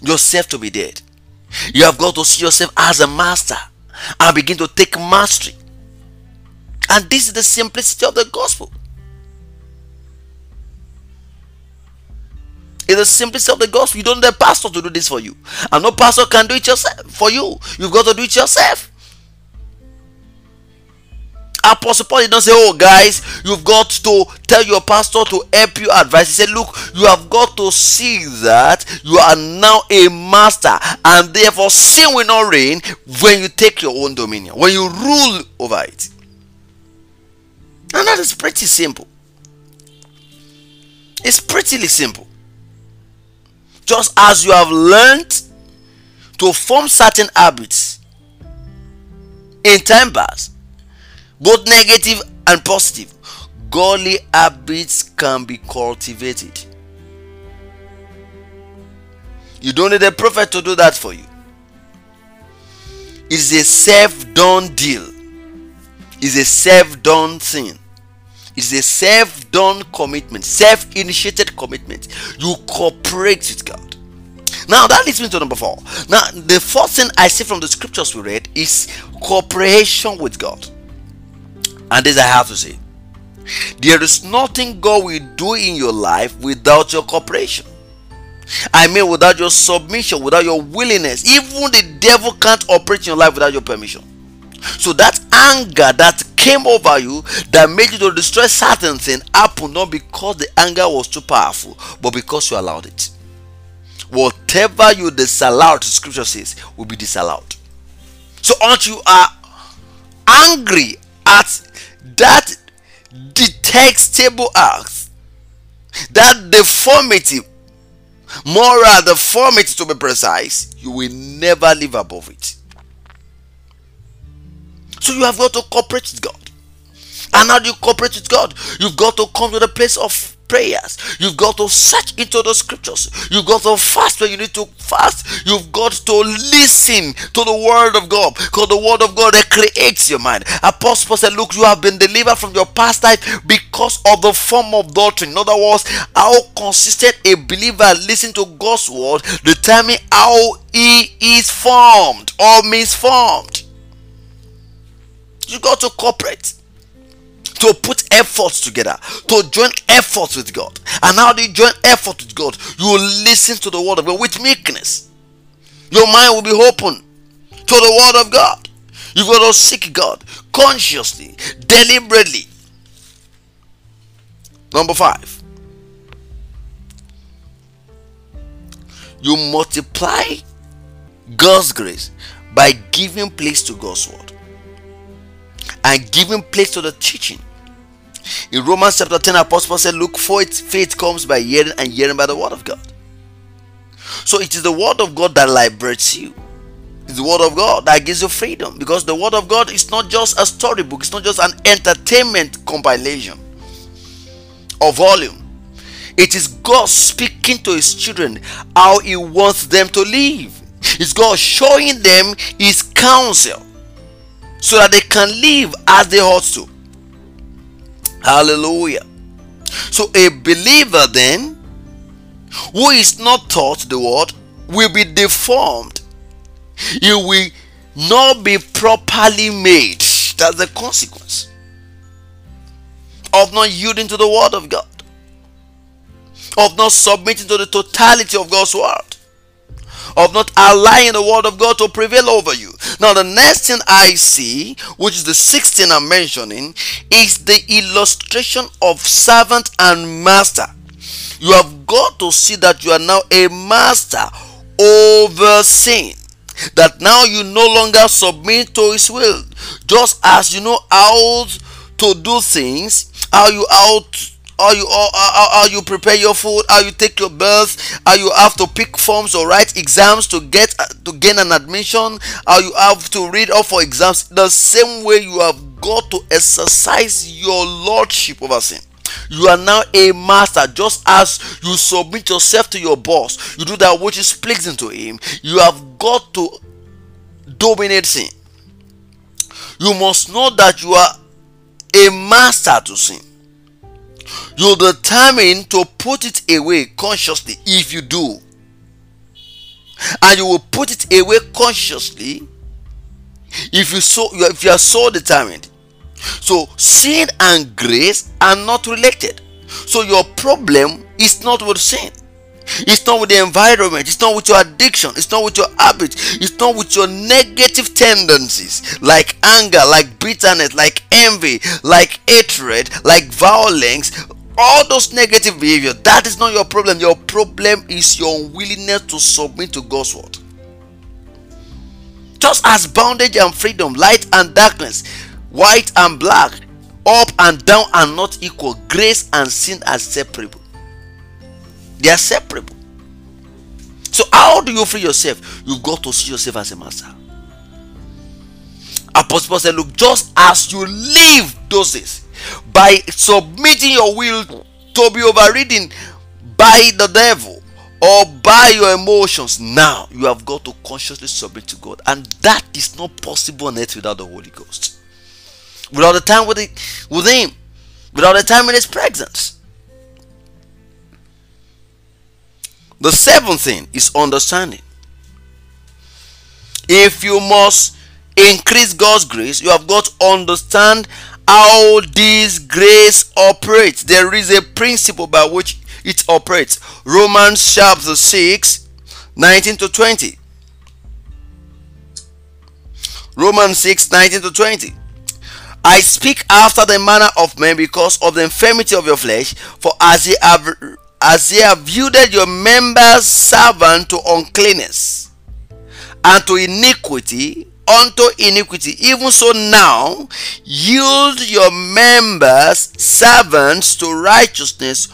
yourself to be dead. You have got to see yourself as a master and begin to take mastery. And this is the simplicity of the gospel. It's the simplicity of the gospel. You don't need a pastor to do this for you. And no pastor can do it yourself for you. You've got to do it yourself. Apostle Paul did not say, Oh, guys, you've got to tell your pastor to help you advise. He said, Look, you have got to see that you are now a master, and therefore sin will not reign when you take your own dominion, when you rule over it. And that is pretty simple. It's pretty simple. Just as you have learned to form certain habits in time past both negative and positive. Godly habits can be cultivated. You don't need a prophet to do that for you. It's a self done deal, it's a self done thing. It's a self done commitment, self initiated commitment. You cooperate with God. Now that leads me to number four. Now, the fourth thing I see from the scriptures we read is cooperation with God. And this I have to say there is nothing God will do in your life without your cooperation. I mean, without your submission, without your willingness. Even the devil can't operate in your life without your permission. So that anger that came over you that made you to destroy certain thing happened not because the anger was too powerful, but because you allowed it. Whatever you disallowed, scripture says, will be disallowed. So aren't you are angry at that detestable act, that deformity, moral deformity to be precise, you will never live above it. So you have got to cooperate with God. And how do you cooperate with God? You've got to come to the place of prayers. You've got to search into the scriptures. You've got to fast when you need to fast. You've got to listen to the word of God because the word of God creates your mind. Apostle said, Look, you have been delivered from your past life because of the form of doctrine. In other words, how consistent a believer listen to God's word determine how he is formed or misformed. You got to cooperate to put efforts together, to join efforts with God. And how do you join effort with God? You will listen to the word of God with meekness. Your mind will be open to the word of God. You've got to seek God consciously, deliberately. Number five, you multiply God's grace by giving place to God's word and giving place to the teaching. In Romans chapter 10, Apostle said, Look for it, faith comes by hearing, and hearing by the word of God. So it is the word of God that liberates you. It's the word of God that gives you freedom because the word of God is not just a storybook, it's not just an entertainment compilation or volume. It is God speaking to his children how he wants them to live. It's God showing them his counsel so that they can live as they ought to. Hallelujah. So a believer then who is not taught the word will be deformed. He will not be properly made. That's the consequence of not yielding to the word of God, of not submitting to the totality of God's word of not allowing the word of God to prevail over you. Now, the next thing I see, which is the sixth thing I'm mentioning, is the illustration of servant and master. You have got to see that you are now a master over sin. That now you no longer submit to his will. Just as you know how to do things, how you out how you how, how, you prepare your food? How you take your bath how you have to pick forms or write exams to get uh, to gain an admission? How you have to read up for exams? The same way you have got to exercise your lordship over sin. You are now a master just as you submit yourself to your boss. You do that which is pleasing to him. You have got to dominate sin. You must know that you are a master to sin you determine to put it away consciously if you do. And you will put it away consciously if you so if you are so determined. So sin and grace are not related. So your problem is not with sin. It's not with the environment. It's not with your addiction. It's not with your habit. It's not with your negative tendencies like anger, like bitterness, like envy, like hatred, like violence. All those negative behavior. That is not your problem. Your problem is your unwillingness to submit to God's word. Just as bondage and freedom, light and darkness, white and black, up and down are not equal, grace and sin are separable. They are separable. So, how do you free yourself? You've got to see yourself as a master. Apostle said, Look, just as you live days by submitting your will to be overridden by the devil or by your emotions, now you have got to consciously submit to God, and that is not possible on earth without the Holy Ghost. Without the time with, it, with Him, without the time in His presence. The seventh thing is understanding. If you must increase God's grace, you have got to understand how this grace operates. There is a principle by which it operates. Romans chapter 6, 19 to 20. Romans 6 19 to 20. I speak after the manner of men because of the infirmity of your flesh, for as ye have as ye have yielded your members servant to uncleanness and to iniquity unto iniquity even so now yield your members servants to righteousness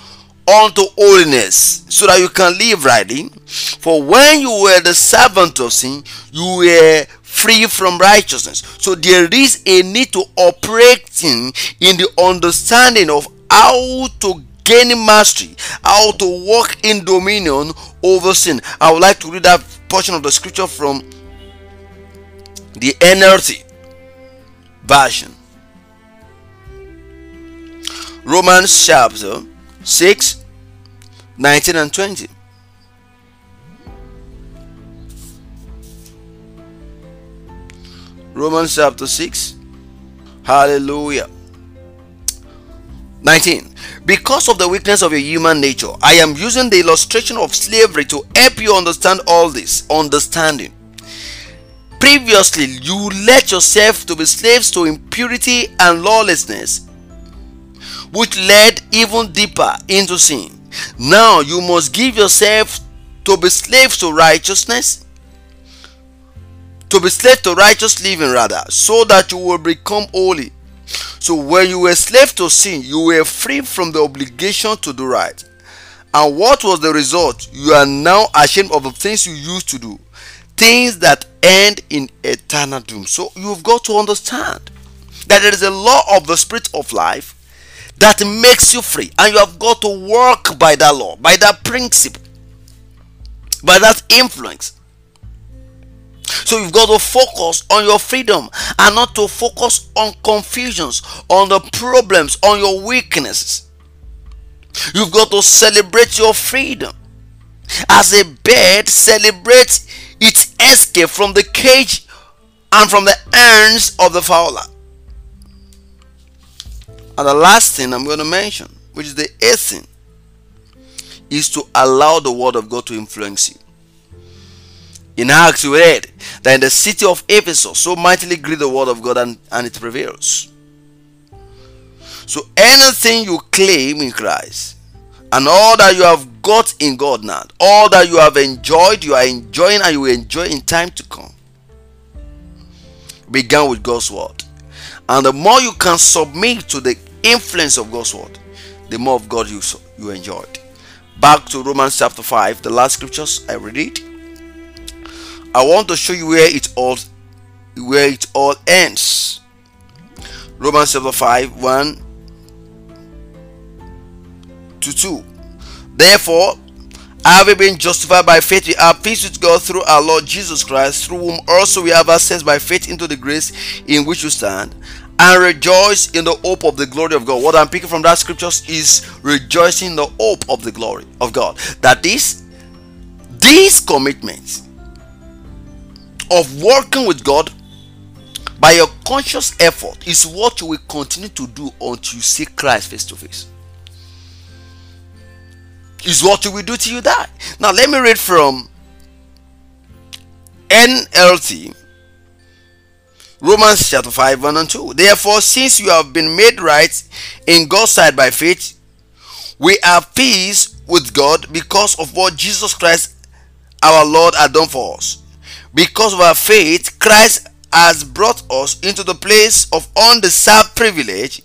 unto holiness so that you can live rightly. For when you were the servant of sin you were free from righteousness. So there is a need to operating in the understanding of how to gaining mastery, how to walk in dominion over sin. I would like to read that portion of the scripture from the NLT version. Romans chapter 6, 19 and 20. Romans chapter 6. Hallelujah. 19. Because of the weakness of your human nature, I am using the illustration of slavery to help you understand all this. Understanding. Previously, you let yourself to be slaves to impurity and lawlessness, which led even deeper into sin. Now you must give yourself to be slaves to righteousness, to be slaves to righteous living rather, so that you will become holy. So when you were slave to sin, you were free from the obligation to do right. And what was the result? You are now ashamed of the things you used to do. Things that end in eternal doom. So you've got to understand that there is a law of the spirit of life that makes you free. And you have got to work by that law, by that principle, by that influence. So you've got to focus on your freedom and not to focus on confusions, on the problems, on your weaknesses. You've got to celebrate your freedom. As a bird celebrates its escape from the cage and from the hands of the fowler. And the last thing I'm going to mention, which is the eighth thing, is to allow the word of God to influence you. In Acts, we read that in the city of Ephesus, so mightily grew the word of God and, and it prevails. So anything you claim in Christ and all that you have got in God now, all that you have enjoyed, you are enjoying and you will enjoy in time to come, began with God's word. And the more you can submit to the influence of God's word, the more of God you, you enjoyed. Back to Romans chapter 5, the last scriptures I read it. I want to show you where it all where it all ends. Romans chapter 5 1 to 2. Therefore, having been justified by faith, we have peace with God through our Lord Jesus Christ, through whom also we have access by faith into the grace in which we stand, and rejoice in the hope of the glory of God. What I'm picking from that scriptures is rejoicing in the hope of the glory of God. That is, these commitments of working with God by your conscious effort is what you will continue to do until you see Christ face to face. Is what you will do till you die. Now, let me read from NLT Romans chapter 5 1 and 2. Therefore, since you have been made right in God's sight by faith, we have peace with God because of what Jesus Christ our Lord had done for us. Because of our faith, Christ has brought us into the place of undeserved privilege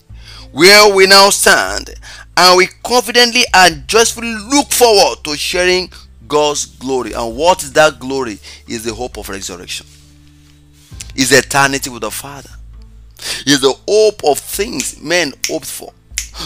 where we now stand, and we confidently and joyfully look forward to sharing God's glory. And what is that glory? Is the hope of resurrection. Is eternity with the Father. Is the hope of things men hoped for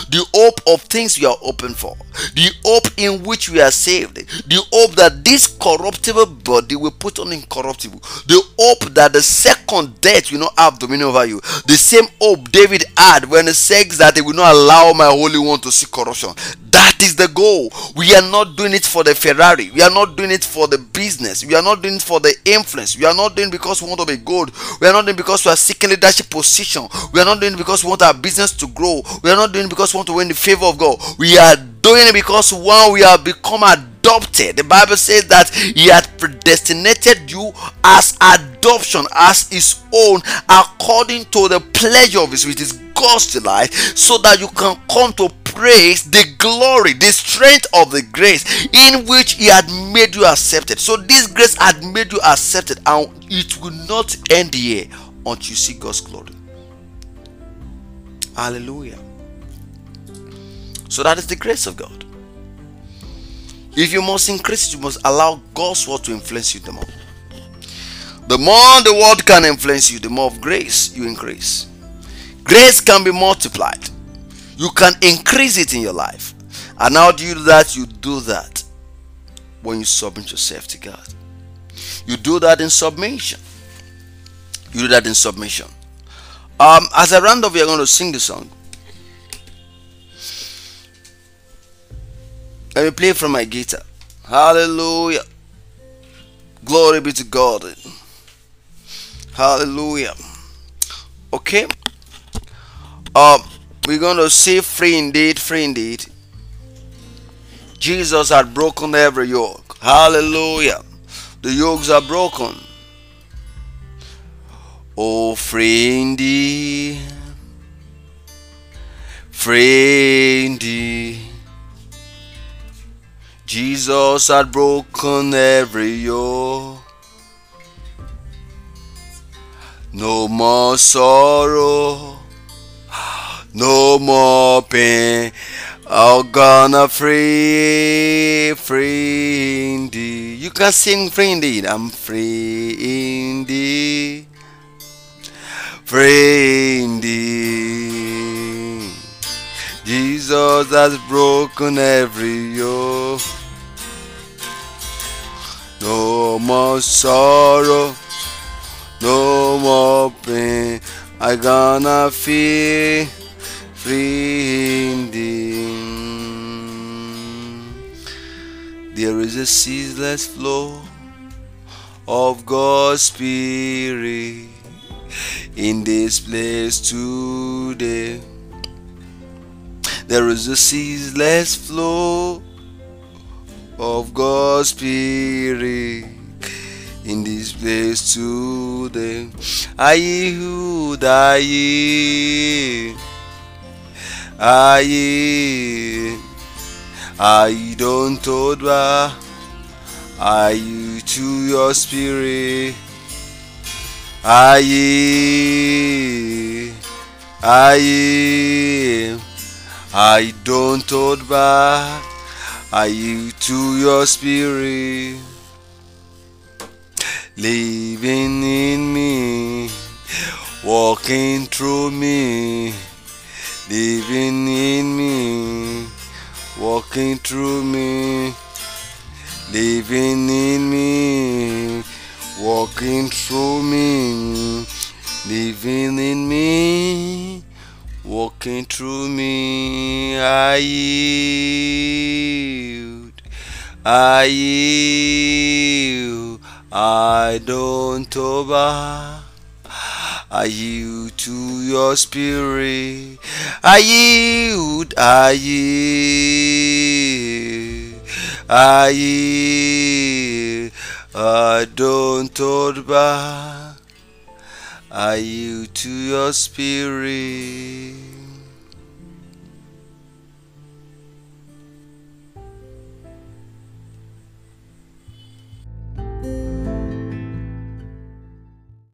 the hope of things we are open for, the hope in which we are saved, the hope that this corruptible body will put on incorruptible, the hope that the second death will not have dominion over you, the same hope David had when he says that he will not allow my holy one to see corruption. That is the goal. We are not doing it for the Ferrari. We are not doing it for the business. We are not doing it for the influence. We are not doing it because we want to be good. We are not doing because we are seeking leadership position. We are not doing it because we want our business to grow. We are not doing because we want to win the favor of God. We are doing it because one, we have become adopted. The Bible says that He had predestinated you as adoption, as His own, according to the pleasure of His, which is God's delight, so that you can come to praise the glory, the strength of the grace in which He had made you accepted. So, this grace had made you accepted, and it will not end here until you see God's glory. Hallelujah. So, that is the grace of God. If you must increase, you must allow God's word to influence you the more. The more the word can influence you, the more of grace you increase. Grace can be multiplied. You can increase it in your life. And how do you do that? You do that when you submit yourself to God. You do that in submission. You do that in submission. Um, as I round off, we are going to sing the song. Let me play from my guitar. Hallelujah. Glory be to God. Hallelujah. Okay. Um, we're going to say free indeed, free indeed. Jesus had broken every yoke. Hallelujah. The yokes are broken. Oh, free indeed. Free indeed. Jesus had broken every yoke. No more sorrow, no more pain. I'm gonna free, free indeed. You can sing free indeed. I'm free indeed, free indeed. Jesus has broken every yoke. No more sorrow, no more pain. I gonna feel free indeed. There is a ceaseless flow of God's Spirit in this place today. There is a ceaseless flow of God's Spirit in this place today. I yield, I yield, I yield. I don't hold back. I to your spirit. I yield, I yield. I don't hold back. I yield to your spirit. Living in me, walking through me, living in me, walking through me, living in me, walking through me, living in me, walking through me. I yield, I yield, I don't over. I yield to your spirit. I yield, I yield, I yield. I don't hold back. I yield to your spirit.